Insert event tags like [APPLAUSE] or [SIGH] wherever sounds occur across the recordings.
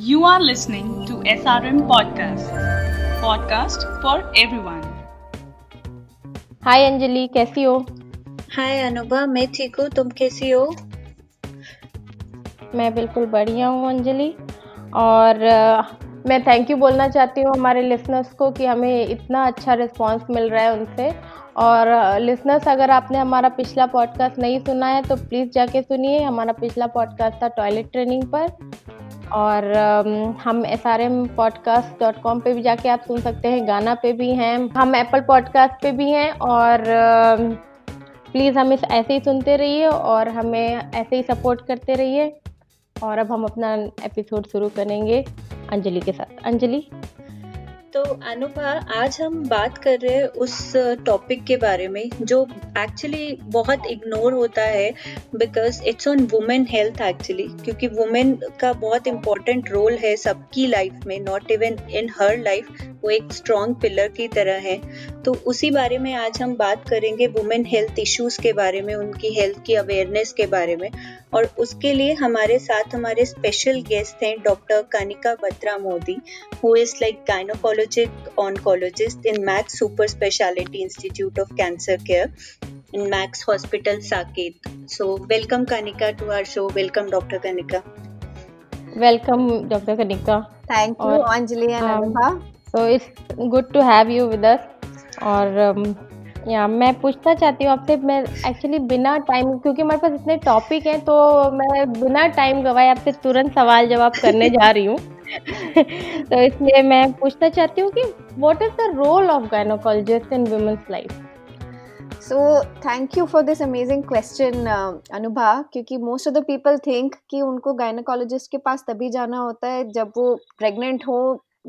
You are listening to SRM Podcast. Podcast for everyone. हाय अंजलि कैसी हो? हाय अनुभा मैं ठीक हूँ तुम कैसी हो? मैं बिल्कुल बढ़िया हूँ अंजलि। और अ, मैं थैंक यू बोलना चाहती हूँ हमारे लिसनर्स को कि हमें इतना अच्छा रिस्पांस मिल रहा है उनसे। और लिसनर्स अगर आपने हमारा पिछला पॉडकास्ट नहीं सुना है तो प्लीज़ जाके सुनिए। हमारा पिछला पॉडकास्ट था टॉयलेट ट्रेनिंग पर। और हम S R M podcast dot com पर भी जाके आप सुन सकते हैं, गाना पे भी हैं, हम एप्पल पॉडकास्ट पे भी हैं और प्लीज़ हम इस ऐसे ही सुनते रहिए और हमें ऐसे ही सपोर्ट करते रहिए और अब हम अपना एपिसोड शुरू करेंगे अंजलि के साथ। अंजलि? तो अनुभा आज हम बात कर रहे हैं उस टॉपिक के बारे में, जो एक्चुअली बहुत इग्नोर होता है because it's on women health actually क्योंकि वुमेन का बहुत इम्पोर्टेंट रोल है सबकी लाइफ में not even in her life वो एक स्ट्रॉन्ग पिलर की तरह है। तो उसी बारे में आज हम बात करेंगे वुमेन हेल्थ इश्यूज़ के बारे में, उनकी हेल्थ की अवेयरनेस के बारे में, और उसके लिए हमारे साथ हमारे स्पेशल गेस्ट हैं doctor Kanika Batra Modi who is like like gynecologic oncologist in Max Super Speciality Institute of Cancer Care in Max Hospital Saket. So welcome Kanika to our show. Welcome Dr. Kanika. Welcome doctor Kanika thank you और, Anjali and um, Anubha so it's good to have you with us और um, या मैं पूछना चाहती हूँ आपसे मैं actually बिना टाइम क्योंकि हमारे पास इतने टॉपिक हैं तो मैं बिना टाइम गवाए आपसे तुरंत सवाल जवाब करने जा रही हूँ [LAUGHS] तो इसलिए मैं पूछना चाहती हूँ कि what is the role of gynaecologist in women's life so thank you for this amazing question Anubha क्योंकि most of the people think कि उनको गायनोकोलॉजिस्ट के पास तभी जाना होता है जब वो प्रेग्नेंट हो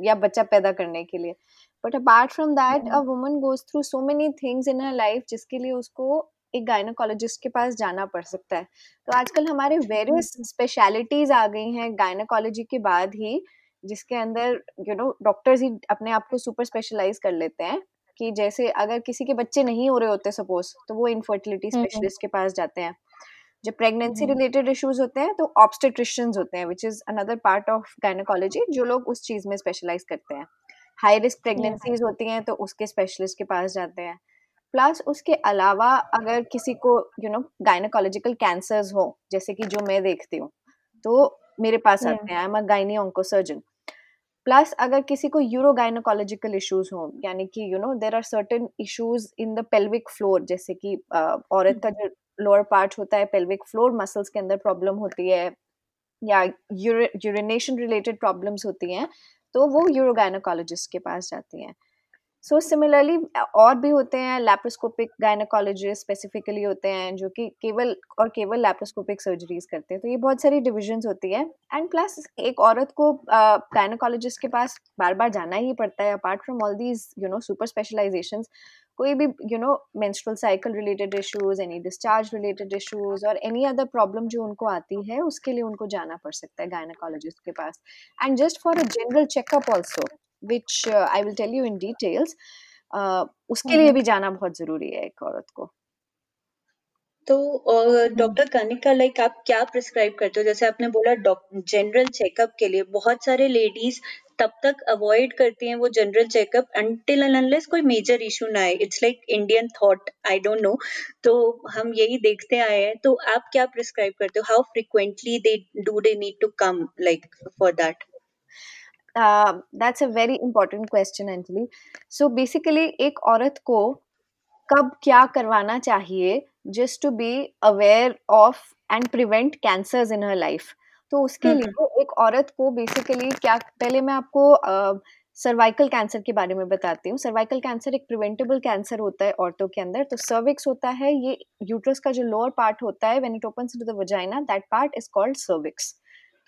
या बच्चा पैदा करने के लिए। But apart from that a woman goes through so many things in her life जिसके लिए उसको एक गायनोकोलॉजिस्ट के पास जाना पड़ सकता है। तो आजकल हमारे वेरियस स्पेशलिटीज आ गई हैं गायनोकोलॉजी के बाद ही जिसके अंदर यू नो डॉक्टर्स ही अपने आप को सुपर स्पेशलाइज कर लेते हैं कि जैसे अगर किसी के बच्चे नहीं हो रहे होते सपोज़ तो वो इनफर्टिलिटी हम्म। स्पेशलिस्ट के पास जाते हैं। जब प्रेगनेंसी हम्म। रिलेटेड इश्यूज़ होते हैं तो ऑब्स्टेट्रिशियंस होते हैं which is another part of gynaecology जो लोग उस चीज़ में स्पेशलाइज करते हैं। हाई रिस्क प्रेगनेंसीज होती हैं तो उसके स्पेशलिस्ट के पास जाते हैं। प्लस उसके अलावा अगर किसी को यू नो गायनोकोलॉजिकल कैंसर्स हो जैसे कि जो मैं देखती हूँ तो मेरे पास आते हैं। I am a gynae oncosurgeon plus अगर किसी को यूरोगाइनोकोलॉजिकल इश्यूज़ हो यानी कि you know there are certain issues in the pelvic floor जैसे कि औरत का जो लोअर पार्ट होता है पेल्विक फ्लोर मसल्स के अंदर प्रॉब्लम होती है या यूरिनेशन रिलेटेड प्रॉब्लम्स होती हैं तो वो यूरोगाइनोकोलॉजिस्ट के पास जाती हैं। सो सिमिलरली और भी होते हैं लैप्रोस्कोपिक गायनोकोलॉजिस्ट स्पेसिफिकली होते हैं, जो कि केवल और केवल लैप्रोस्कोपिक सर्जरीज करते हैं। तो ये बहुत सारी डिविजन्स होती है। एंड प्लस एक औरत को गायनोकोलॉजिस्ट के पास बार बार जाना ही पड़ता है। Apart from all these you know super specialisation कोई भी you know menstrual cycle related issues any discharge related issues और एनी अदर प्रॉब्लम जो उनको आती है, उसके लिए उनको जाना पड़ सकता है गायनोकोलॉजिस्ट के पास। And just for a general checkup also which I will tell you in details उसके लिए भी जाना बहुत ज़रूरी है एक औरत को तो डॉक्टर कानिका लाइक आप क्या प्रिस्क्राइब करते हो? जैसे आपने बोला जनरल चेकअप के लिए बहुत सारे लेडीज़ तब तक अवॉइड करती हैं वो जनरल चेकअप अनटिल अनलेस कोई मेजर इशू ना आए। It's like Indian thought I don't know तो हम यही देखते आए हैं। तो आप क्या प्रिस्क्राइब करते हो? How frequently they do they need to come like for that uh, that's a very important question Anjali so basically एक औरत को कब क्या करवाना चाहिए just to be aware of and prevent cancers in her life. तो उसके लिए एक औरत को बेसिकली क्या पहले मैं आपको सर्वाइकल कैंसर के बारे में बताती हूँ। सर्वाइकल कैंसर एक प्रिवेंटेबल कैंसर होता है औरतों के अंदर। तो सर्विक्स होता है ये यूट्रस का जो लोअर पार्ट होता है when it opens into the vagina that part is called cervix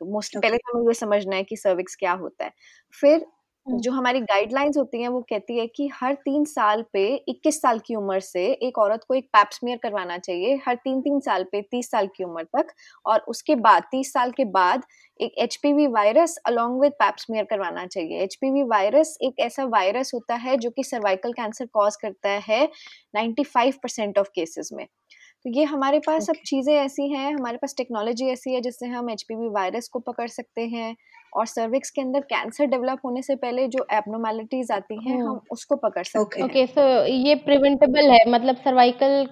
तो मोस्ट Okay. पहले तो हमें ये समझना है कि सर्विक्स क्या होता है फिर हम्म। जो हमारी गाइडलाइंस होती हैं वो कहती है कि हर तीन साल पे 21 साल की उम्र से एक औरत को एक पैप्समियर करवाना चाहिए हर तीन तीन साल पे 30 साल की उम्र तक और उसके बाद 30 साल के बाद एक HPV virus along with pap smear करवाना चाहिए एचपीवी वायरस एक ऐसा वायरस होता है जो कि सर्वाइकल कैंसर कॉज करता है 95 परसेंट ऑफ़ केसेस में ये हमारे पास okay. अब चीज़ें ऐसी हैं हमारे पास टेक्नोलॉजी ऐसी है जिससे हम एचपीबी वायरस को पकड़ सकते हैं और सर्विक्स के अंदर कैंसर डेवलप होने से पहले जो एबनॉर्मेलिटीज आती हैं। हम उसको पकड़ सकते Okay. हैं ओके सो ये प्रिवेंटेबल है मतलब सर्वाइकल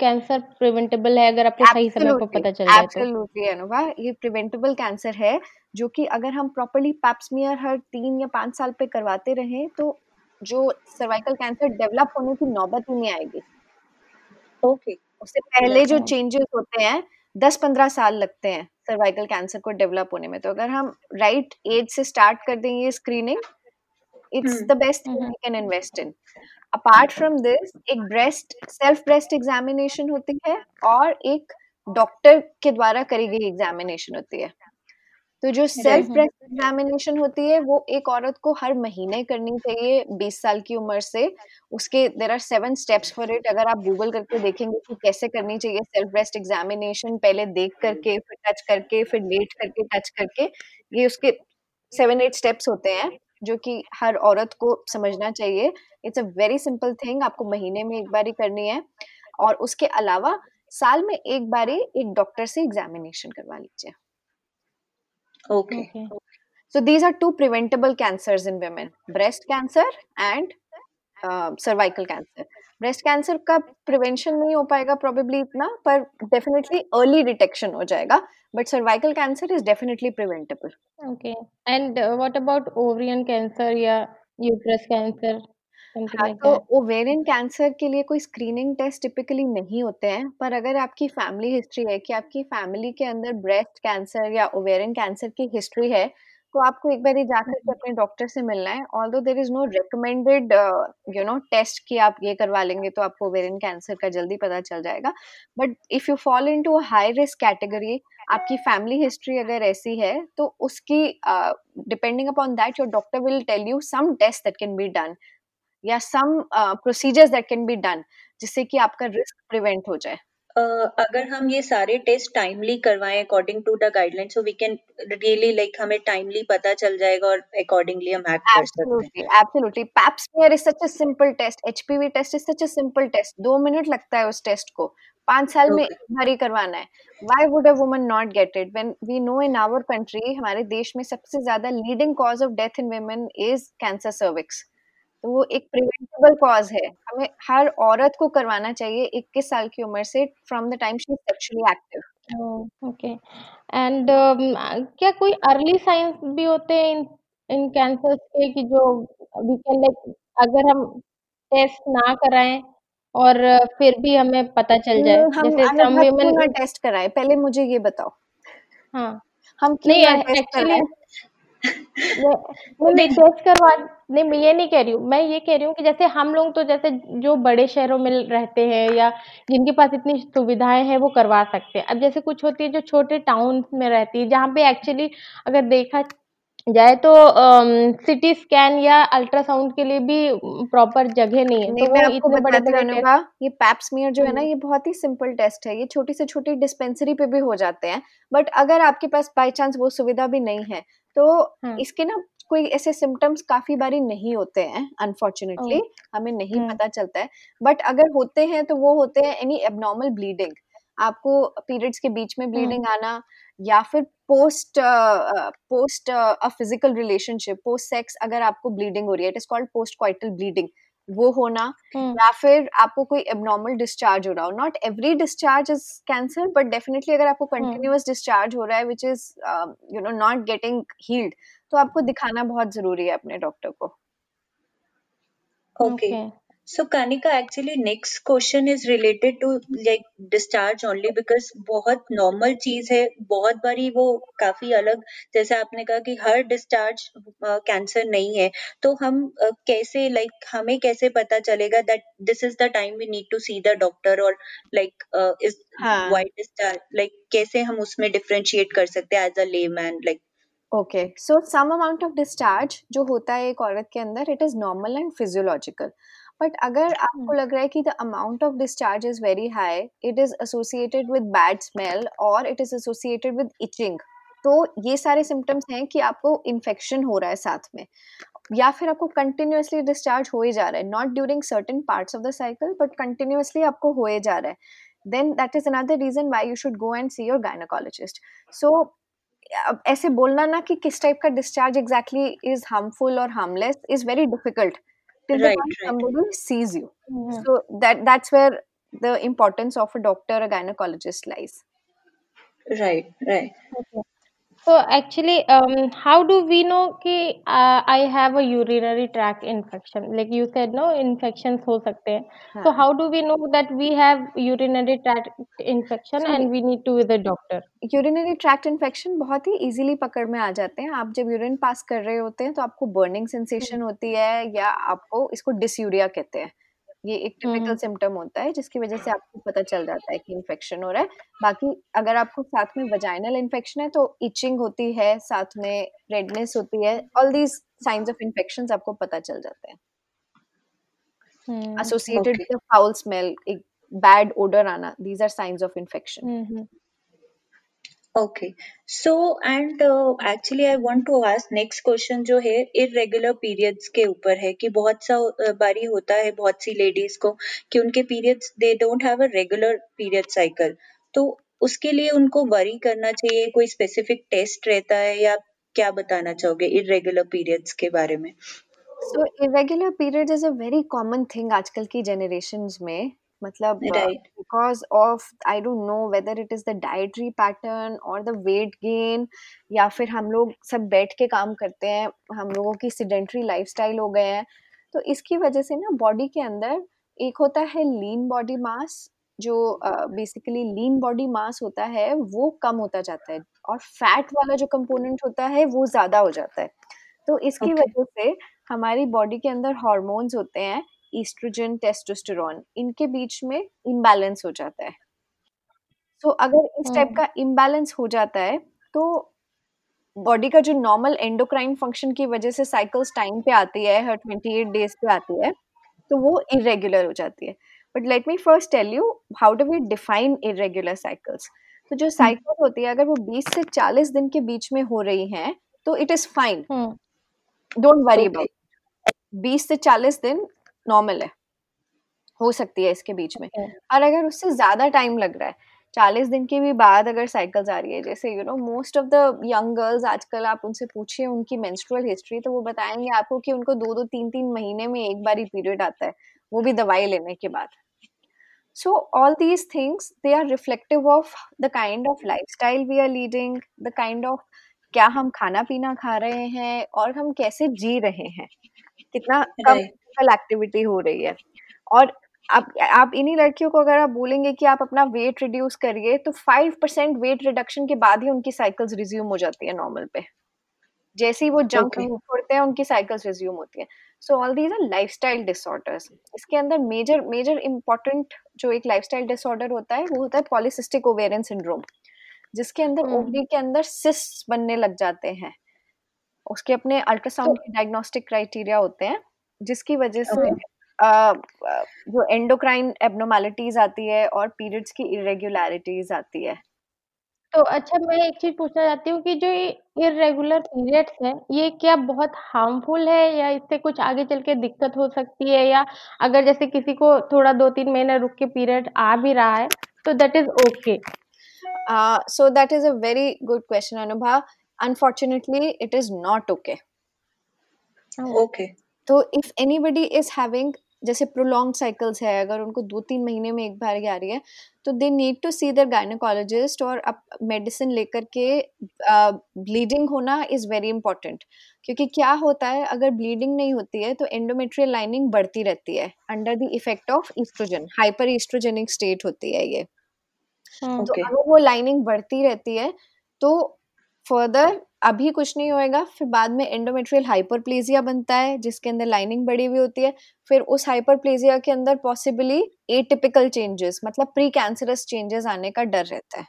कैंसर प्रिवेंटेबल है अगर आपको सही समय पर पता चल जाए तो एब्सोल्युटली अनुभा ये प्रिवेंटेबल कैंसर है जो कि अगर हम प्रॉपरली पैप्समियर हर तीन या पाँच साल पे करवाते रहें तो जो सर्वाइकल कैंसर डेवलप होने की नौबत ही नहीं आएगी ओके Okay. उससे पहले जो। चेंजेस होते हैं दस पंद्रह साल लगते हैं सर्वाइकल कैंसर को डेवलप होने में तो अगर हम राइट एज से स्टार्ट कर देंगे screening it's. The best thing you we can invest in apart from this एक ब्रेस्ट सेल्फ ब्रेस्ट एग्जामिनेशन होती है और एक डॉक्टर के द्वारा करी गई एग्जामिनेशन होती है तो जो सेल्फ. ब्रेस्ट एग्जामिनेशन होती है वो एक औरत को हर महीने करनी चाहिए 20 साल की उम्र से। उसके there are seven steps for it अगर आप गूगल करके देखेंगे कि कैसे करनी चाहिए सेल्फ ब्रेस्ट एग्जामिनेशन पहले देख करके फिर टच करके फिर लेट करके टच करके ये उसके सेवन एट स्टेप्स होते हैं जो कि हर औरत को समझना चाहिए। It's a very simple thing आपको महीने में एक बार ही करनी है। और उसके अलावा साल में एक बार ही एक डॉक्टर से एग्जामिनेशन करवा लीजिए। Okay. So these are two preventable cancers in women: breast cancer and uh, cervical cancer. Breast cancer का प्रिवेंशन नहीं हो पाएगा प्रोबेबली इतना पर डेफिनेटली अर्ली डिटेक्शन हो जाएगा but cervical cancer is definitely preventable okay and what about ovarian cancer या uterus cancer हाँ तो ओवेरियन कैंसर के लिए कोई स्क्रीनिंग टेस्ट टिपिकली नहीं होते हैं पर अगर आपकी फैमिली हिस्ट्री है कि आपकी फैमिली के अंदर ब्रेस्ट कैंसर या ओवेरियन कैंसर की हिस्ट्री है तो आपको एक बार ही जाकर के अपने डॉक्टर से मिलना है although there is no recommended you know test कि आप ये करवा लेंगे तो आपको ओवेरियन कैंसर का जल्दी पता चल जाएगा। But if you fall in to high risk category आपकी फैमिली हिस्ट्री अगर ऐसी है तो उसकी depending upon that your doctor will tell you some test that can be done या some procedures that can be done जिससे कि आपका रिस्क प्रिवेंट हो जाए? Uh, अगर हम ये सारे टेस्ट टाइमली करवाएँ according to the guideline so we can really like हमें टाइमली पता चल जाएगा और अकॉर्डिंगली हम एक्ट कर सकते हैं। दो मिनट लगता है उस टेस्ट को। पाँच साल okay. में बार ही करवाना है। Why would a woman not get it when we know in our country हमारे देश में सबसे ज़्यादा leading cause of death in women is cancer cervix तो वो एक प्रिवेंटेबल कॉज है। हमें हर औरत को करवाना चाहिए 21 साल की उम्र से from the time she sexually active okay and क्या कोई अर्ली साइंस भी होते हैं इन इन कैंसर्स के कि जो वी कैन लाइक अगर हम टेस्ट ना कराएँ और फिर भी हमें पता चल जाए? हम जैसे सम टेस्ट कराए। पहले मुझे ये बताओ। हाँ। हम क्यों नहीं एक्चुअली नहीं नहीं। टेस्ट करवा नहीं मैं ये नहीं कह रही हूँ। मैं ये कह रही हूँ कि जैसे हम लोग तो जैसे जो बड़े शहरों में रहते हैं या जिनके पास इतनी सुविधाएँ हैं वो करवा सकते हैं। अब जैसे कुछ होती है जो छोटे टाउन में रहती है जहाँ पे एक्चुअली अगर देखा जाए तो सिटी स्कैन या अल्ट्रासाउंड के लिए भी प्रॉपर जगह नहीं है। नहीं तो मैं वो आपको इतने बड़े बताती हूँ बड़े टेस्ट अनुभा ये पैप स्मीयर जो है ना हम्म। ये बहुत ही सिंपल टेस्ट है। ये छोटी से छोटी डिस्पेंसरी पे भी हो जाते हैं बट अगर आपके पास बाई चांस वो सुविधा भी नहीं है तो हाँ। इसके ना कोई ऐसे सिम्टम्स काफ़ी बारी नहीं होते हैं अनफॉर्चुनेटली हमें नहीं हम्म पता चलता है। बट अगर होते हैं तो वो होते हैं एनी एबनॉर्मल ब्लीडिंग आपको पीरियड्स के बीच में ब्लीडिंग आना या फिर post post a physical relationship post sex अगर आपको ब्लीडिंग हो रही है it is called post coital bleeding वो होना hmm. या फिर आपको कोई एबनॉर्मल डिस्चार्ज हो रहा हो not every discharge is cancer but definitely अगर आपको कंटिन्यूस डिस्चार्ज डिस्चार्ज हो रहा है which is you know not getting healed तो आपको दिखाना बहुत ज़रूरी है अपने डॉक्टर को okay Okay. Okay so Kanika actually next question is related to like discharge only because बहुत नॉर्मल चीज़ है बहुत बारी वो काफ़ी अलग जैसे आपने कहा कि हर डिस्चार्ज कैंसर नहीं है। तो हम कैसे लाइक हमें कैसे पता चलेगा that this is the time we need to see the doctor और like is white discharge like कैसे हम उसमें डिफ्रेंशिएट कर सकते हैं as a layman like okay so some amount of discharge जो होता है एक औरत के अंदर it is normal and physiological but अगर आपको हम्म लग रहा है कि the amount of discharge is very high it is associated with bad smell और it is associated with itching तो ये सारे सिम्टम्स हैं कि आपको इन्फेक्शन हो रहा है साथ में। या फिर आपको कंटिन्यूअसली डिस्चार्ज हो ही जा रहा है not during certain parts of the cycle but continuously आपको हो ही जा रहा है। Then that is another reason why you should go and see your gynecologist. So ऐसे बोलना ना कि किस टाइप का डिस्चार्ज एग्जैक्टली इज़ हार्मफुल और harmless is very difficult sees you that's where the importance of a doctor gynaecologist lies right right So actually, um, how do we know कि uh, I have a urinary tract infection? Like you said, no infections हो सकते हैं. So हाँ how do we know that we have urinary tract infection so and we need to with a doctor? Urinary tract infection बहुत ही easily पकड़ में आ जाते हैं आप जब यूरिन पास कर रहे होते हैं तो आपको बर्निंग सेंसेशन होती है या आपको इसको डिसयूरिया कहते हैं ये एक टिपिकल सिम्टम होता है जिसकी वजह से आपको पता चल जाता है कि इन्फेक्शन हो रहा है। बाकी अगर आपको साथ में वजाइनल इन्फेक्शन है तो इचिंग होती है साथ में रेडनेस होती है all these signs of infection आपको पता चल जाते हैं। Associated associated Okay. with a foul smell एक bad odor आना these are signs of infection okay so and actually I want to ask next question जो है इरेगुलर पीरियड्स के ऊपर है कि बहुत सा बारी होता है बहुत सी लेडीज़ को कि उनके periods they don't have a regular period cycle तो उसके लिए उनको वरी करना चाहिए, कोई स्पेसिफिक टेस्ट रहता है या क्या बताना चाहोगे इरेगुलर पीरियड्स के बारे में? So irregular period is a very common thing आजकल की जनरेशन में। मतलब because of I don't know whether it is the dietary pattern or the weight gain या फिर हम लोग सब बैठ के काम करते हैं हम लोगों की sedentary lifestyle हो गए हैं तो इसकी वजह से ना बॉडी के अंदर एक होता है लीन बॉडी मास जो बेसिकली लीन बॉडी मास होता है वो कम होता जाता है और फैट वाला जो कंपोनेंट होता है वो ज़्यादा हो जाता है तो इसकी Okay. वजह से हमारी बॉडी के अंदर हॉर्मोन्स होते हैं ईस्ट्रोजन टेस्टोस्टेरोन इनके बीच में इम्बैलेंस हो जाता है। तो अगर इस टाइप हम्म। का इम्बैलेंस हो जाता है तो बॉडी का जो नॉर्मल एंडोक्राइन फ़ंक्शन की वजह से साइकिल्स टाइम पे आती है हर 28 डेज़ पे आती है तो वो इरेगुलर हो जाती है। But let me first tell you how do we define irregular cycles तो जो साइकिल होती है अगर वो 20 से 40 दिन के बीच में हो रही हैं तो it is fine hmm. Don't worry. About 20 से 40 दिन नॉर्मल है हो सकती है इसके बीच में okay. और अगर उससे ज़्यादा टाइम लग रहा है चालीस दिन के भी बाद अगर साइकिल्स आ रही है जैसे you know most of the young girls आजकल आप उनसे पूछिए उनकी मेंस्ट्रुअल हिस्ट्री तो वो बताएँगे आपको कि उनको दो दो तीन तीन महीने में एक बार ही पीरियड आता है वो भी दवाई लेने के बाद so all these things they are reflective of the kind of lifestyle we are leading the kind of क्या हम खाना पीना खा रहे हैं और हम कैसे जी रहे हैं कितना कम. फ़िज़िकल एक्टिविटी हो रही है। और आप आप इन्हीं लड़कियों को अगर आप बोलेंगे कि आप अपना वेट रिड्यूस करिए तो फाइव परसेंट वेट रिडक्शन के बाद ही उनकी साइकिल्स रिज्यूम हो जाती है नॉर्मल पे। जैसे ही वो जंक Okay. फ़ूड छोड़ते हैं उनकी साइकिल्स रिज्यूम होती है। So all these are lifestyle disorders इसके अंदर मेजर मेजर इंपॉर्टेंट जो एक लाइफ स्टाइल डिसऑर्डर होता है वो होता है पॉलिसिस्टिक ओवेरियन सिंड्रोम जिसके अंदर। ओवरी के अंदर सिस्ट बनने लग जाते हैं। उसके अपने अल्ट्रासाउंड के डायग्नोस्टिक क्राइटेरिया होते हैं। जिसकी वजह से Okay. जो एंडोक्राइन एबनॉर्मेलिटीज आती है और पीरियड्स की इरेगुलरिटीज आती है। तो अच्छा मैं एक चीज़ पूछना चाहती हूँ कि जो ये इरेगुलर पीरियड्स है ये क्या बहुत हार्मफुल है या इससे कुछ आगे चल के दिक्कत हो सकती है? या अगर जैसे किसी को थोड़ा दो तीन महीने रुक के पीरियड आ भी रहा है तो that is okay so so is a very good question question, unfortunately it is not okay okay. तो इफ़ एनीबडी इज़ हैविंग जैसे प्रोलॉन्ग साइकिल्स है अगर उनको दो तीन महीने में एक बार आ रही है तो they need to see their gynaecologist और अब मेडिसिन लेकर के ब्लीडिंग होना इज़ वेरी इंपॉर्टेंट क्योंकि क्या होता है अगर ब्लीडिंग नहीं होती है तो एंडोमेट्रियल लाइनिंग बढ़ती रहती है under the effect of oestrogen hyper oestrogenic state होती है ये okay. तो अगर वो लाइनिंग बढ़ती रहती है तो फर्दर अभी कुछ नहीं होएगा फिर बाद में एंडोमेट्रियल हाइपरप्लेजिया बनता है जिसके अंदर लाइनिंग बड़ी हुई होती है फिर उस हाइपरप्लेजिया के अंदर पॉसिबली एटिपिकल चेंजेस मतलब प्री कैंसरस चेंजेस आने का डर रहता है।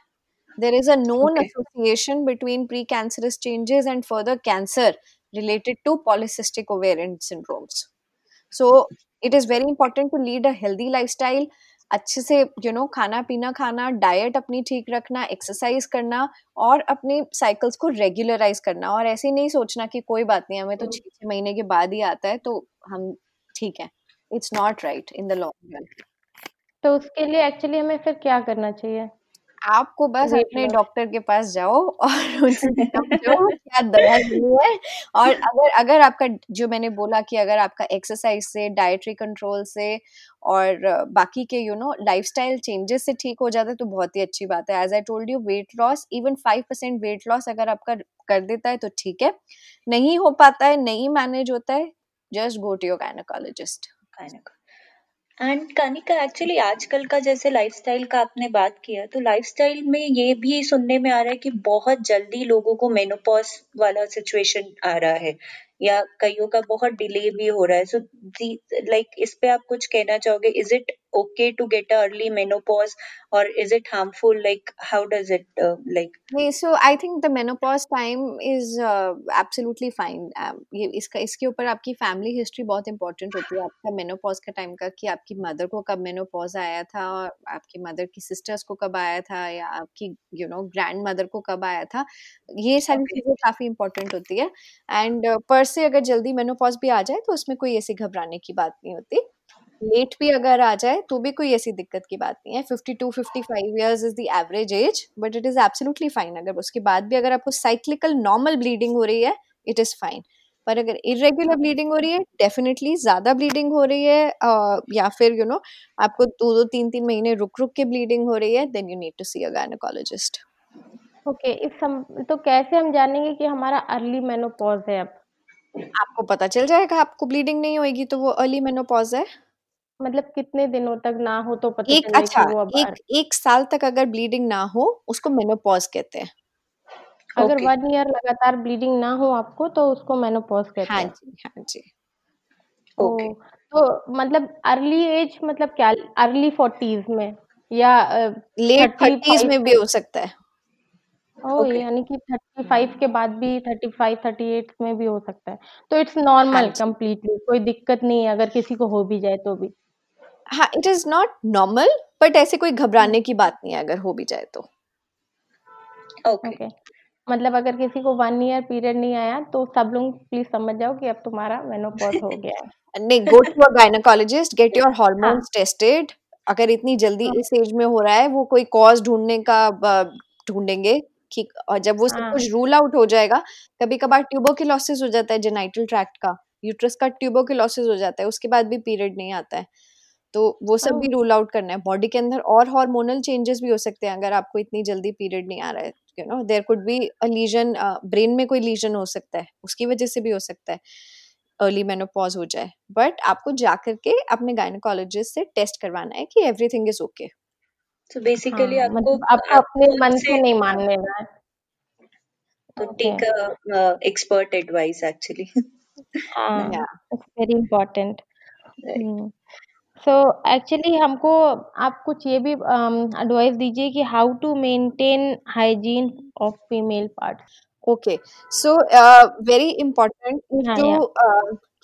There is a association between pre cancerous changes and further cancer related to polycystic ovarian syndromes so it is very important to lead a healthy life style अच्छे से you you know know, खाना पीना खाना diet अपनी ठीक रखना exercise करना और अपने साइकिल्स को रेगुलराइज करना। और ऐसे नहीं सोचना कि कोई बात नहीं हमें तो छः छः महीने के बाद ही आता है तो हम ठीक है। It's not right in the long run तो उसके लिए एक्चुअली हमें फिर क्या करना चाहिए? आपको बस अपने डॉक्टर के पास जाओ और [LAUGHS] उनसे [LAUGHS] क्या दवा देनी है। और अगर अगर आपका जो मैंने बोला कि अगर आपका एक्सरसाइज से डाइटरी कंट्रोल से और बाकी के यू नो लाइफस्टाइल चेंजेस से ठीक हो जाता है तो बहुत ही अच्छी बात है। As I told you weight loss even five percent weight loss अगर आपका कर देता है तो ठीक है। नहीं हो पाता है नहीं मैनेज होता है just go to your gynaecologist and Kanika actually आजकल का जैसे लाइफस्टाइल का आपने बात किया तो लाइफस्टाइल में ये भी सुनने में आ रहा है कि बहुत जल्दी लोगों को मेनोपॉज वाला सिचुएशन आ रहा है, या कईयों का बहुत डिले भी हो रहा है। सो लाइक इस पे आप कुछ कहना चाहोगे? Is it okay to get early menopause और is it harmful like how does it like नहीं so I think the menopause time is absolutely fine ये इसका इसके ऊपर आपकी फैमिली हिस्ट्री बहुत इंपॉर्टेंट होती है। आपका मेनोपॉज का टाइम का कि आपकी मदर को कब मेनोपॉज आया था और आपकी मदर की सिस्टर्स को कब आया था या आपकी यू नो ग्रैंड मदर को कब आया था। ये सारी Okay. चीज़ें काफ़ी इंपॉर्टेंट होती है। एंड पर से अगर जल्दी मेनोपॉज भी आ जाए तो उसमें कोई ऐसी घबराने की बात नहीं होती। लेट भी अगर आ जाए तो भी कोई ऐसी दिक्कत की बात नहीं है। Fifty to fifty five years is the average age but it is absolutely fine अगर उसके बाद भी अगर आपको साइक्लिकल नॉर्मल ब्लीडिंग हो रही है इट इज़ फाइन पर अगर इरेगुलर ब्लीडिंग हो रही है डेफिनेटली ज़्यादा ब्लीडिंग हो रही है अ, या फिर यू you नो know, आपको दो दो तीन तीन महीने रुक रुक के ब्लीडिंग हो रही है then you need to see a gynaecologist okay इस सम तो कैसे हम जानेंगे कि हमारा अर्ली मेनोपॉज है अब? आपको पता चल जाएगा आपको ब्लीडिंग नहीं होगी तो वो अर्ली मेनोपॉज है। मतलब कितने दिनों तक ना हो तो पता एक चले अच्छा कि वो अब एक एक साल तक अगर ब्लीडिंग ना हो उसको मेनोपॉज कहते हैं अगर Okay. वन ईयर लगातार ब्लीडिंग ना हो आपको तो उसको मेनोपॉज कहते हाँ हैं जी हाँ जी Okay. ओ, तो मतलब अर्ली एज मतलब क्या अर्ली फोर्टीज में या लेट थर्टी थर्टीज में भी हो सकता है ओ Okay. यानी कि थर्टी फाइव के बाद भी थर्टी फाइव थर्टी एट में भी हो सकता है तो इट्स नॉर्मल हाँ जी। कम्प्लीटली कोई दिक्कत नहीं है अगर किसी को हो भी जाए तो भी हाँ it is not normal but ऐसे कोई घबराने की बात नहीं है अगर हो भी जाए तो ओके Okay. ओके मतलब अगर किसी को वन ईयर पीरियड नहीं आया तो सब लोग प्लीज़ समझ जाओ कि अब तुम्हारा मेनोपॉज हो गया है [LAUGHS] नहीं go to a gynaecologist get your hormones tested अगर इतनी जल्दी हाँ। इस एज में हो रहा है वो कोई कॉज ढूँढने का ढूंढेंगे कि और जब वो सब हाँ। कुछ रूल आउट हो जाएगा कभी कभार ट्यूबोकुलोसिस हो जाता है जेनाइटल ट्रैक्ट का यूट्रस का ट्यूबोकुलोसिस हो जाता है उसके बाद भी पीरियड नहीं आता है तो वो सब भी रूल आउट करना है। बॉडी के अंदर और हार्मोनल चेंजेस भी हो सकते हैं। अगर आपको इतनी जल्दी पीरियड नहीं आ रहा है you know there could be a lesion brain में कोई लीजन हो सकता है। उसकी वजह से भी हो सकता है। अर्ली मेनोपॉज हो जाए। बट आपको जाकर के अपने गायनेकोलॉजिस्ट से टेस्ट करवाना है कि everything is okay So basically हाँ, आपको मतलब आपको अपने मन से नहीं मान लेना है। तो take a expert advice actually हाँ या it's very important right so actually हमको आप कुछ ये भी एडवाइस um, दीजिए कि how to maintain hygiene of female part okay so very important to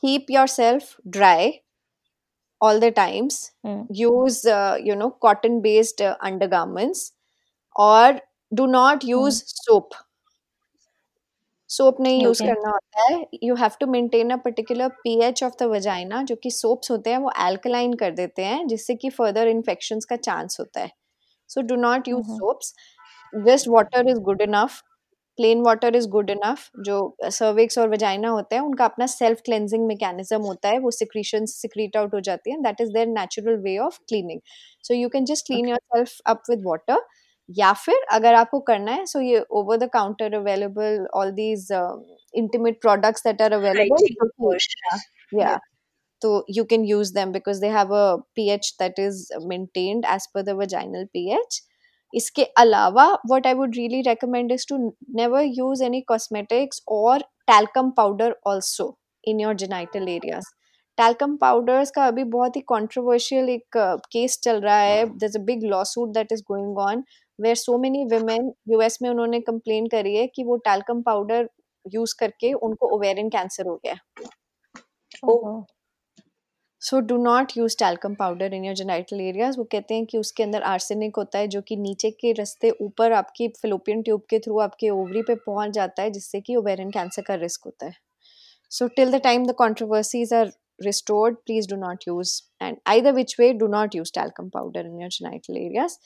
keep yourself dry all the times use you know cotton based undergarments और do not use soap soap नहीं use okay करना होता है you have to maintain a particular pH of the vagina जो कि soaps होते हैं वो एल्कलाइन कर देते हैं जिससे कि फर्दर इन्फेक्शन का चांस होता है। So do not use soaps just water is good enough plain water is good enough जो सर्विक्स और वजाइना होते हैं उनका अपना सेल्फ क्लेंजिंग मैकेनिज्म होता है वो सिक्रीशन सिक्रीट आउट हो जाती है that is their natural way of cleaning so you can just clean yourself up with water या फिर अगर आपको करना है सो ये over the counter available all these intimate products that are available या तो you can use them because they have a pH that is maintained as per the vaginal pH इसके अलावा what I would really recommend is to never use any cosmetics और talcum powder also in your genital areas talcum powders का अभी बहुत ही controversial एक case चल रहा है. Big lawsuit that is going on where so many women US में उन्होंने complain करी है कि वो talcum पाउडर यूज़ करके उनको ओवेरियन कैंसर हो गया so do not use talcum powder in your genital areas वो कहते हैं कि उसके अंदर आर्सेनिक होता है जो कि नीचे के रस्ते ऊपर आपकी फिलोपियन ट्यूब के थ्रू आपके ओवरी पे पहुँच जाता है जिससे कि ओवेरियन कैंसर का रिस्क होता है। So till the time the controversies are restored please do not use. And either which way do not use talcum powder in your genital areas.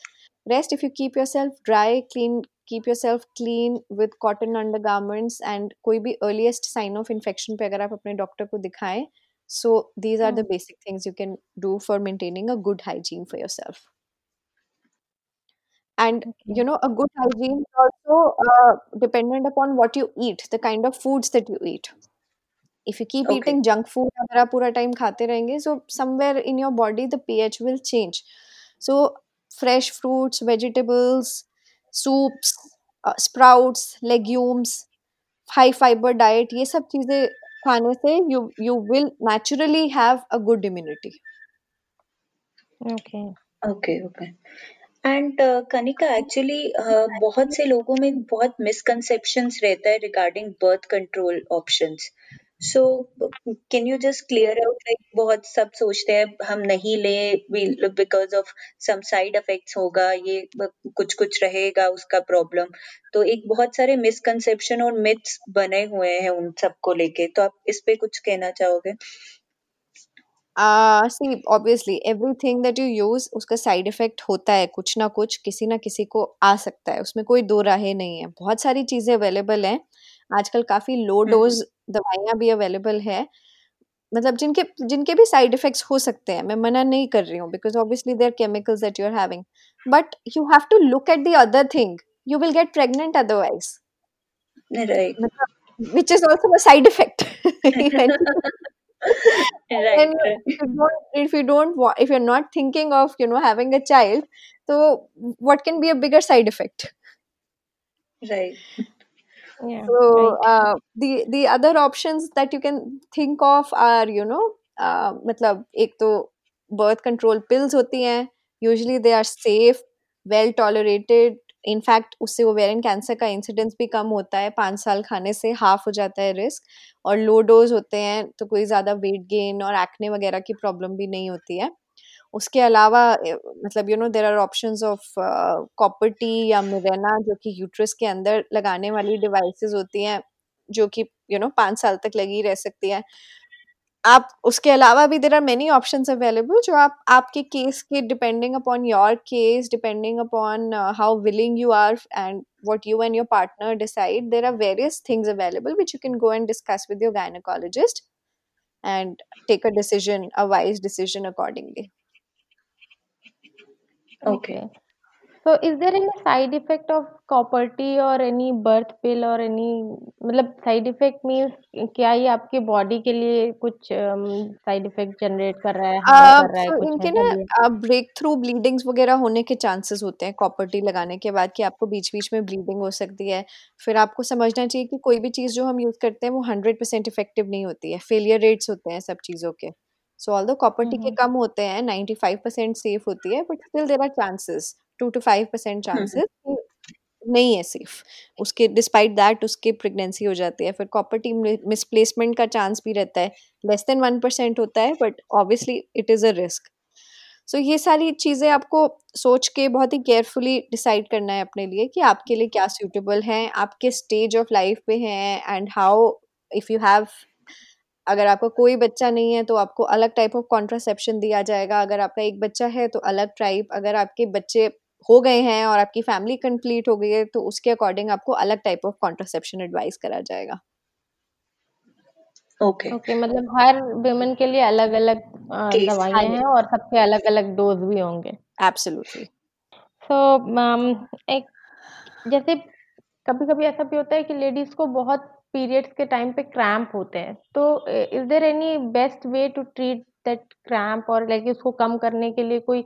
rest if you keep yourself dry clean keep yourself clean with cotton undergarments and कोई भी earliest sign of infection पे अगर आप अपने doctor को दिखाएं so these are the Hmm. basic things you can do for maintaining a good hygiene for yourself and Okay. you know a good hygiene is also uh, dependent upon what you eat the kind of foods that you eat if you keep Okay. eating junk food अगर आप पूरा time खाते रहेंगे so somewhere in your body the pH will change so fresh fruits vegetables soups uh, sprouts legumes high fiber diet ये सब चीज़ें खाने से you you will naturally have a good immunity Okay. Okay okay and Kanika actually बहुत से लोगों में बहुत मिसकंसेप्शंस रहता है regarding birth control options so can you just clear out like बहुत सब सोचते हैं, हम नहीं ले because of some side effects होगा, ये कुछ कुछ रहेगा उसका प्रॉब्लम तो एक बहुत सारे मिसकंसेप्शन और मिथ्स बने हुए हैं उन सबको लेके तो आप इस पे कुछ कहना चाहोगे? see, obviously, everything that you use, उसका साइड इफ़ेक्ट होता है, कुछ ना कुछ, किसी ना किसी को आ सकता है, उसमें कोई दो राहें नहीं है। बहुत सारी चीज़ें अवेलेबल हैं आजकल काफ़ी लो डोज हम्म, हम्म। दवाइयाँ भी अवेलेबल है। मतलब जिनके जिनके भी साइड इफेक्ट्स हो सकते हैं मैं मना नहीं कर रही हूँ because obviously there chemicals that you are having but you have to look at the other thing you will get pregnant otherwise which is also side effect child तो what can be a bigger side effect right Yeah. so Right. uh, the the other options that you can think of are you know uh, मतलब एक तो birth control pills होती हैं usually they are safe well tolerated in fact उससे ovarian cancer का incidence भी कम होता है पाँच साल खाने से हाफ़ हो जाता है रिस्क और लो डोज होते हैं तो कोई ज़्यादा वेट गेन और एक्ने वगैरह की प्रॉब्लम भी नहीं होती है उसके अलावा मतलब you know there are option of copper T या मिवेना जो कि यूट्रस के अंदर लगाने वाली डिवाइस होती हैं, जो कि यू नो पाँच साल तक लगी रह सकती है। आप, उसके अलावा भी there are many option available जो आप, आपके केस के depending upon your case depending upon how willing you are and what you and your partner decide there are various things available which you can go and discuss with your gynaecologist and take a decision a wise decision accordingly Okay. So is there any side effect of copper tea any birth pill or any मतलब side effect means क्या ये आपके body के लिए कुछ side effect generate कर रहा है हार्म कर रहा है सो कुछ इनके ऐसा भी है? ब्रेक थ्रू ब्लीडिंग्स वगैरह होने के चांसेस होते हैं कॉपर टी लगाने के बाद कि आपको बीच बीच में ब्लीडिंग हो सकती है। फिर आपको समझना चाहिए कि कोई भी चीज़ जो हम यूज़ करते हैं वो हंड्रेड परसेंट इफ़ेक्टिव नहीं होती है। फेलियर रेट्स होते हैं सब चीज़ों के। So although copper T hmm हम्म कम होते हैं नाइन्टी फाइव परसेंट सेफ़ होती है but still there are chances two to five percent chances नहीं है सेफ़ उसके डिस्पाइट दैट उसके प्रेगनेंसी हो जाती है. फिर कॉपर टी मिसप्लेसमेंट का चांस भी रहता है. लेस देन वन परसेंट होता है but obviously it is a risk so ये सारी चीज़ें आपको सोच के बहुत ही केयरफुली डिसाइड करना है अपने लिए कि आपके लिए क्या सूटेबल है आप किस स्टेज ऑफ़ लाइफ पे हैं and how if you have अगर आपका कोई बच्चा नहीं है तो आपको अलग टाइप ऑफ़ कॉन्ट्रासेप्शन दिया जाएगा। अगर आपका एक बच्चा है तो अलग टाइप अगर आपके बच्चे हो गए हैं और आपकी फैमिली कंप्लीट हो गई है तो उसके अकॉर्डिंग आपको अलग टाइप ऑफ़ कॉन्ट्रासेप्शन एडवाइस करा जाएगा। ओके ओके मतलब हर वुमेन के लिए अलग अलग केस दवाइयाँ हैं और सबके अलग अलग डोज भी होंगे। एब्सोल्युटली सो एक जैसे कभी कभी ऐसा भी होता है कि लेडीज़ को बहुत पीरियड्स के टाइम पे क्रैम्प होते हैं। तो is there any best way to treat that cramp और लाइक उसको कम करने के लिए कोई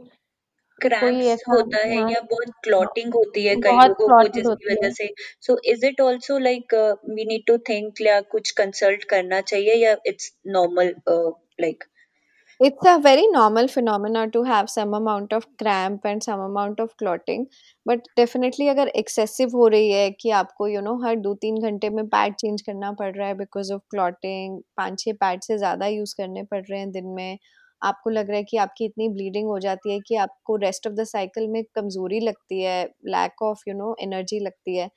क्रैम्प्स होता है हाँ। या बहुत क्लॉटिंग होती है कई लोगों को जिसकी वजह से। So is it also like we need to think या कुछ कंसल्ट करना चाहिए या it's normal like It's a very normal phenomena to have some amount of cramp and some amount of clotting. But definitely अगर excessive हो रही है कि आपको, you know, हर दो तीन घंटे में पैड चेंज करना पड़ रहा है because of clotting, पाँच छः पैड से ज़्यादा यूज़ करने पड़ रहे हैं दिन में, आपको लग रहा है कि आपकी इतनी ब्लीडिंग हो जाती है कि आपको रेस्ट ऑफ़ द साइकिल में कमज़ोरी लगती है lack of you know energy लगती है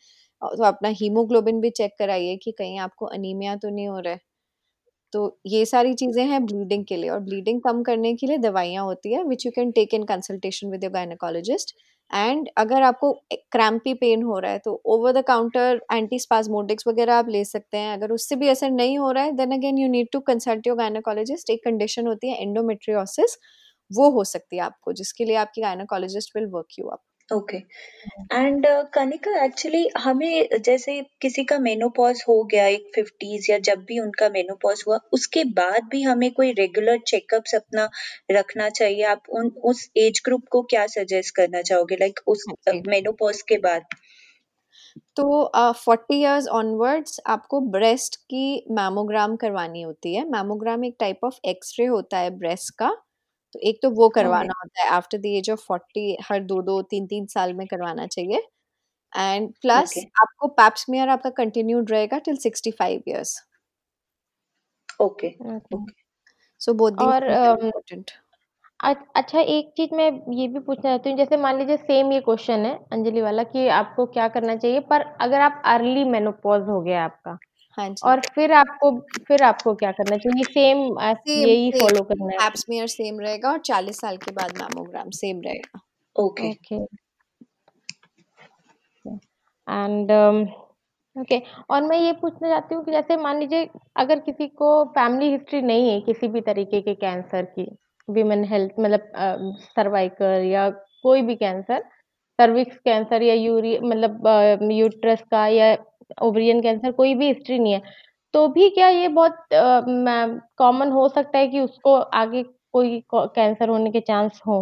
तो अपना हीमोग्लोबिन भी चेक कराइए कि कहीं आपको अनीमिया तो नहीं हो रहा है तो ये सारी चीज़ें हैं ब्लीडिंग के लिए और ब्लीडिंग कम करने के लिए दवाइयाँ होती है which you can take in consultation with your gynaecologist and अगर आपको क्रैम्पी पेन हो रहा है तो over the counter anti spasmodics वगैरह आप ले सकते हैं। अगर उससे भी असर नहीं हो रहा है then again you need to consult your gynaecologist एक कंडीशन होती है एंडोमेट्रियोसिस वो हो सकती है आपको, जिसके लिए आपकी gynaecologist will work you up okay and Kanika actually हमें जैसे किसी का मेनोपॉज हो गया एक फिफ्टीज या जब भी उनका मेनोपॉज हुआ उसके बाद भी हमें कोई रेगुलर चेकअप्स अपना रखना चाहिए। आप उन उस एज ग्रुप को क्या सजेस्ट करना चाहोगे? लाइक like उस मेनोपॉज के बाद। तो फोर्टी इयर्स ऑनवर्ड्स आपको ब्रेस्ट की मैमोग्राम करवानी होती है। मैमोग्राम एक टाइप ऑफ़ एक्सरे होता है ब्रेस्ट का। तो एक तो वो करवाना होता है after the age of forty हर दो दो तीन तीन साल में करवाना चाहिए। And plus okay. आपको पैप्समियर आपका कंटिन्यूड रहेगा till sixty five years okay so both और इम्पोर्टेंट अच्छा एक चीज़ मैं ये भी पूछना चाहती हूँ जैसे मान लीजिए सेम ये क्वेश्चन है अंजलि वाला कि आपको क्या करना चाहिए पर अगर आप अर्ली मेनोपॉज हो गया आपका हाँ जी। और फिर आपको फिर आपको क्या करना चाहिए? सेम यही फॉलो करना है। एप स्मीयर सेम रहेगा और 40 साल के बाद मैमोग्राम सेम रहेगा। ओके ओके एंड ओके और मैं ये पूछना चाहती हूँ कि जैसे मान लीजिए अगर किसी को फैमिली हिस्ट्री नहीं है किसी भी तरीके के कैंसर की विमेन हेल्थ मतलब सर्वाइकल या कोई भी कैंसर सर्विक्स कैंसर या यूरी मतलब यूट्रस का या ओवरियन कैंसर कोई भी हिस्ट्री नहीं है। तो भी क्या ये बहुत कॉमन हो सकता है कि उसको आगे कोई कैंसर होने के चांस हो?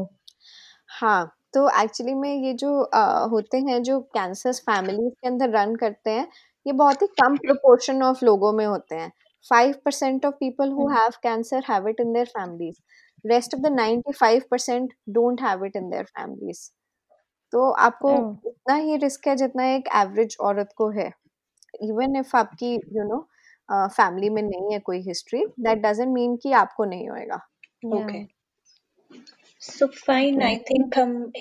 हाँ तो एक्चुअली में ये जो आ, होते हैं जो कैंसर फैमिली के अंदर रन करते हैं ये बहुत ही कम प्रोपोर्शन ऑफ़ लोगों में होते हैं। Five percent of people who have cancer have it in their families rest of the ninety five percent don't have it in their families तो आपको उतना ही रिस्क है जितना एक एवरेज औरत को है। इवन इफ़ आपकी यू नो फैमिली में नहीं है कोई हिस्ट्री दैट डजेंट मीन कि आपको नहीं होएगा। Okay so fine I think हम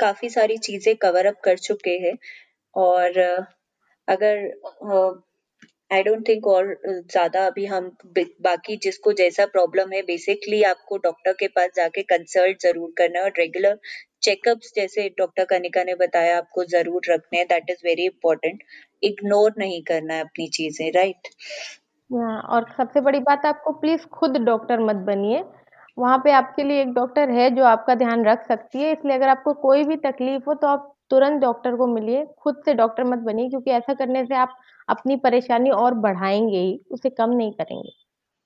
काफ़ी सारी चीज़ें कवर अप कर चुके हैं और अगर आई डोंट थिंक और ज़्यादा अभी हम बाकी जिसको जैसा प्रॉब्लम है बेसिकली आपको डॉक्टर के पास जाके कंसल्ट ज़रूर करना है और रेगुलर चेकअप्स जैसे डॉक्टर कनिका ने बताया आपको ज़रूर रखने हैं that is very important ignore नहीं करना है अपनी चीज़ें राइट और सबसे बड़ी बात आपको प्लीज़ खुद डॉक्टर मत बनिए। वहाँ पे आपके लिए एक डॉक्टर है जो आपका ध्यान रख सकती है, इसलिए अगर आपको कोई भी तकलीफ़ हो तो आप तुरंत डॉक्टर को मिलिए खुद से डॉक्टर मत बनिए क्योंकि ऐसा करने से आप अपनी परेशानी और बढ़ाएँगे ही उसे कम नहीं करेंगे।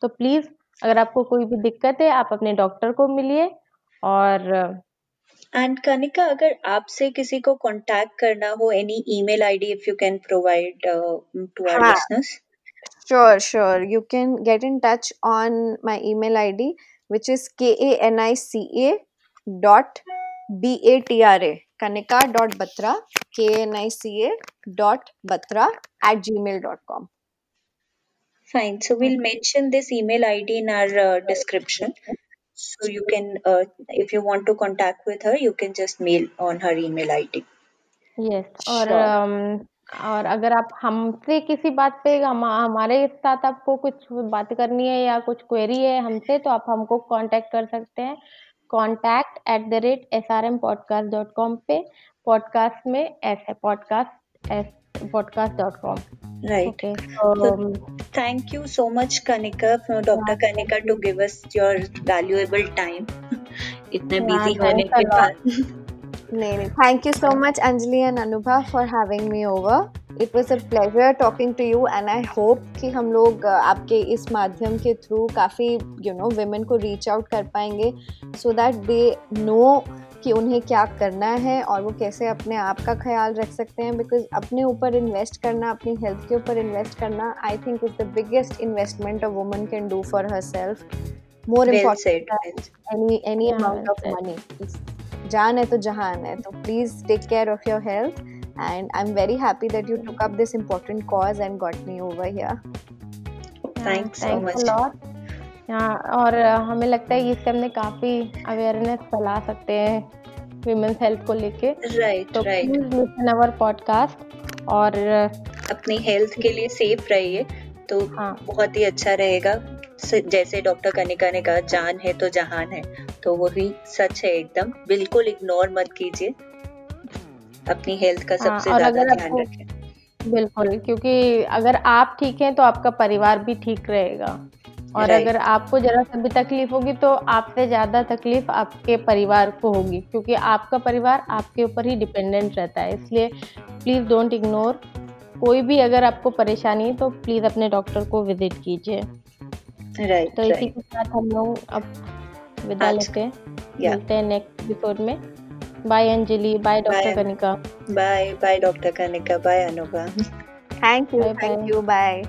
तो प्लीज़ अगर आपको कोई भी दिक्कत है आप अपने डॉक्टर को मिलिए और एंड कनिका अगर आपसे किसी को कांटेक्ट करना हो any email ID if you can provide to our listeners Sure, sure. You can get in touch on my email ID, which is k a n i c a dot b a t r a. Kanika dot Batra K N I C A dot Batra at Gmail dot com fine so we'll mention this E I D in our description so you can if you want to contact with her you can just mail on her email I D yes और um, और अगर आप हमसे किसी बात पे हम हमारे साथ आपको कुछ बात करनी है या कुछ क्वेरी है हमसे तो आप हमको कांटेक्ट कर सकते हैं। Contact at the rate S R M podcast dot com पे पॉडकास्ट में एस है podcast S podcast dot com right thank you so much Kanika doctor Kanika to give us your valuable time इतने busy होने के बाद नहीं नहीं thank you so much Anjali and Anubhav for having me over It was a pleasure talking to you, and I hope कि हम लोग uh, आपके इस माध्यम के थ्रू काफ़ी यू नो women को रीच आउट कर पाएँगे सो दैट दे नो कि उन्हें क्या करना है और वो कैसे अपने आप का ख्याल रख सकते हैं बिकॉज़ अपने ऊपर इन्वेस्ट करना अपनी हेल्थ के ऊपर इन्वेस्ट करना I think is the biggest investment a woman can do for herself more important any any amount of money जान है तो जहान है तो please take care of your health and i'm very happy that you took up this important cause and got me over here. Thanks so much. A lot हाँ और अ, हमें लगता है इससे हमने काफ़ी अवेयरनेस फैला सकते हैं विमेंस हेल्थ को लेके। Right, तो right. Please listen our podcast और अ, अपनी हेल्थ के लिए सेफ़ रहिए तो हाँ। बहुत ही अच्छा रहेगा। जैसे डॉक्टर कनिका ने कहा जान है तो जहान है तो वही सच है एकदम। बिल्कुल इग्नोर मत कीजिए। अपनी हेल्थ का हाँ, सबसे ज़्यादा ध्यान रखें। बिल्कुल क्योंकि अगर आप ठीक हैं तो आपका परिवार भी ठीक रहेगा। और अगर आपको जरा सा भी तकलीफ़ होगी तो आपसे ज़्यादा तकलीफ़ आपके परिवार को होगी क्योंकि आपका परिवार आपके ऊपर ही डिपेंडेंट रहता है। इसलिए प्लीज़ डोंट इग्नोर कोई भी अगर आपको परेशानी है तो प्लीज़ अपने डॉक्टर को विज़िट कीजिए। राइट तो इसी के साथ हम लोग अब विदा लेते हैं। मिलते हैं नेक्स्ट एपिसोड में। Bye Anjali bye doctor Bye. Kanika bye bye doctor Kanika bye Anubha thank you Bye bye. Thank you bye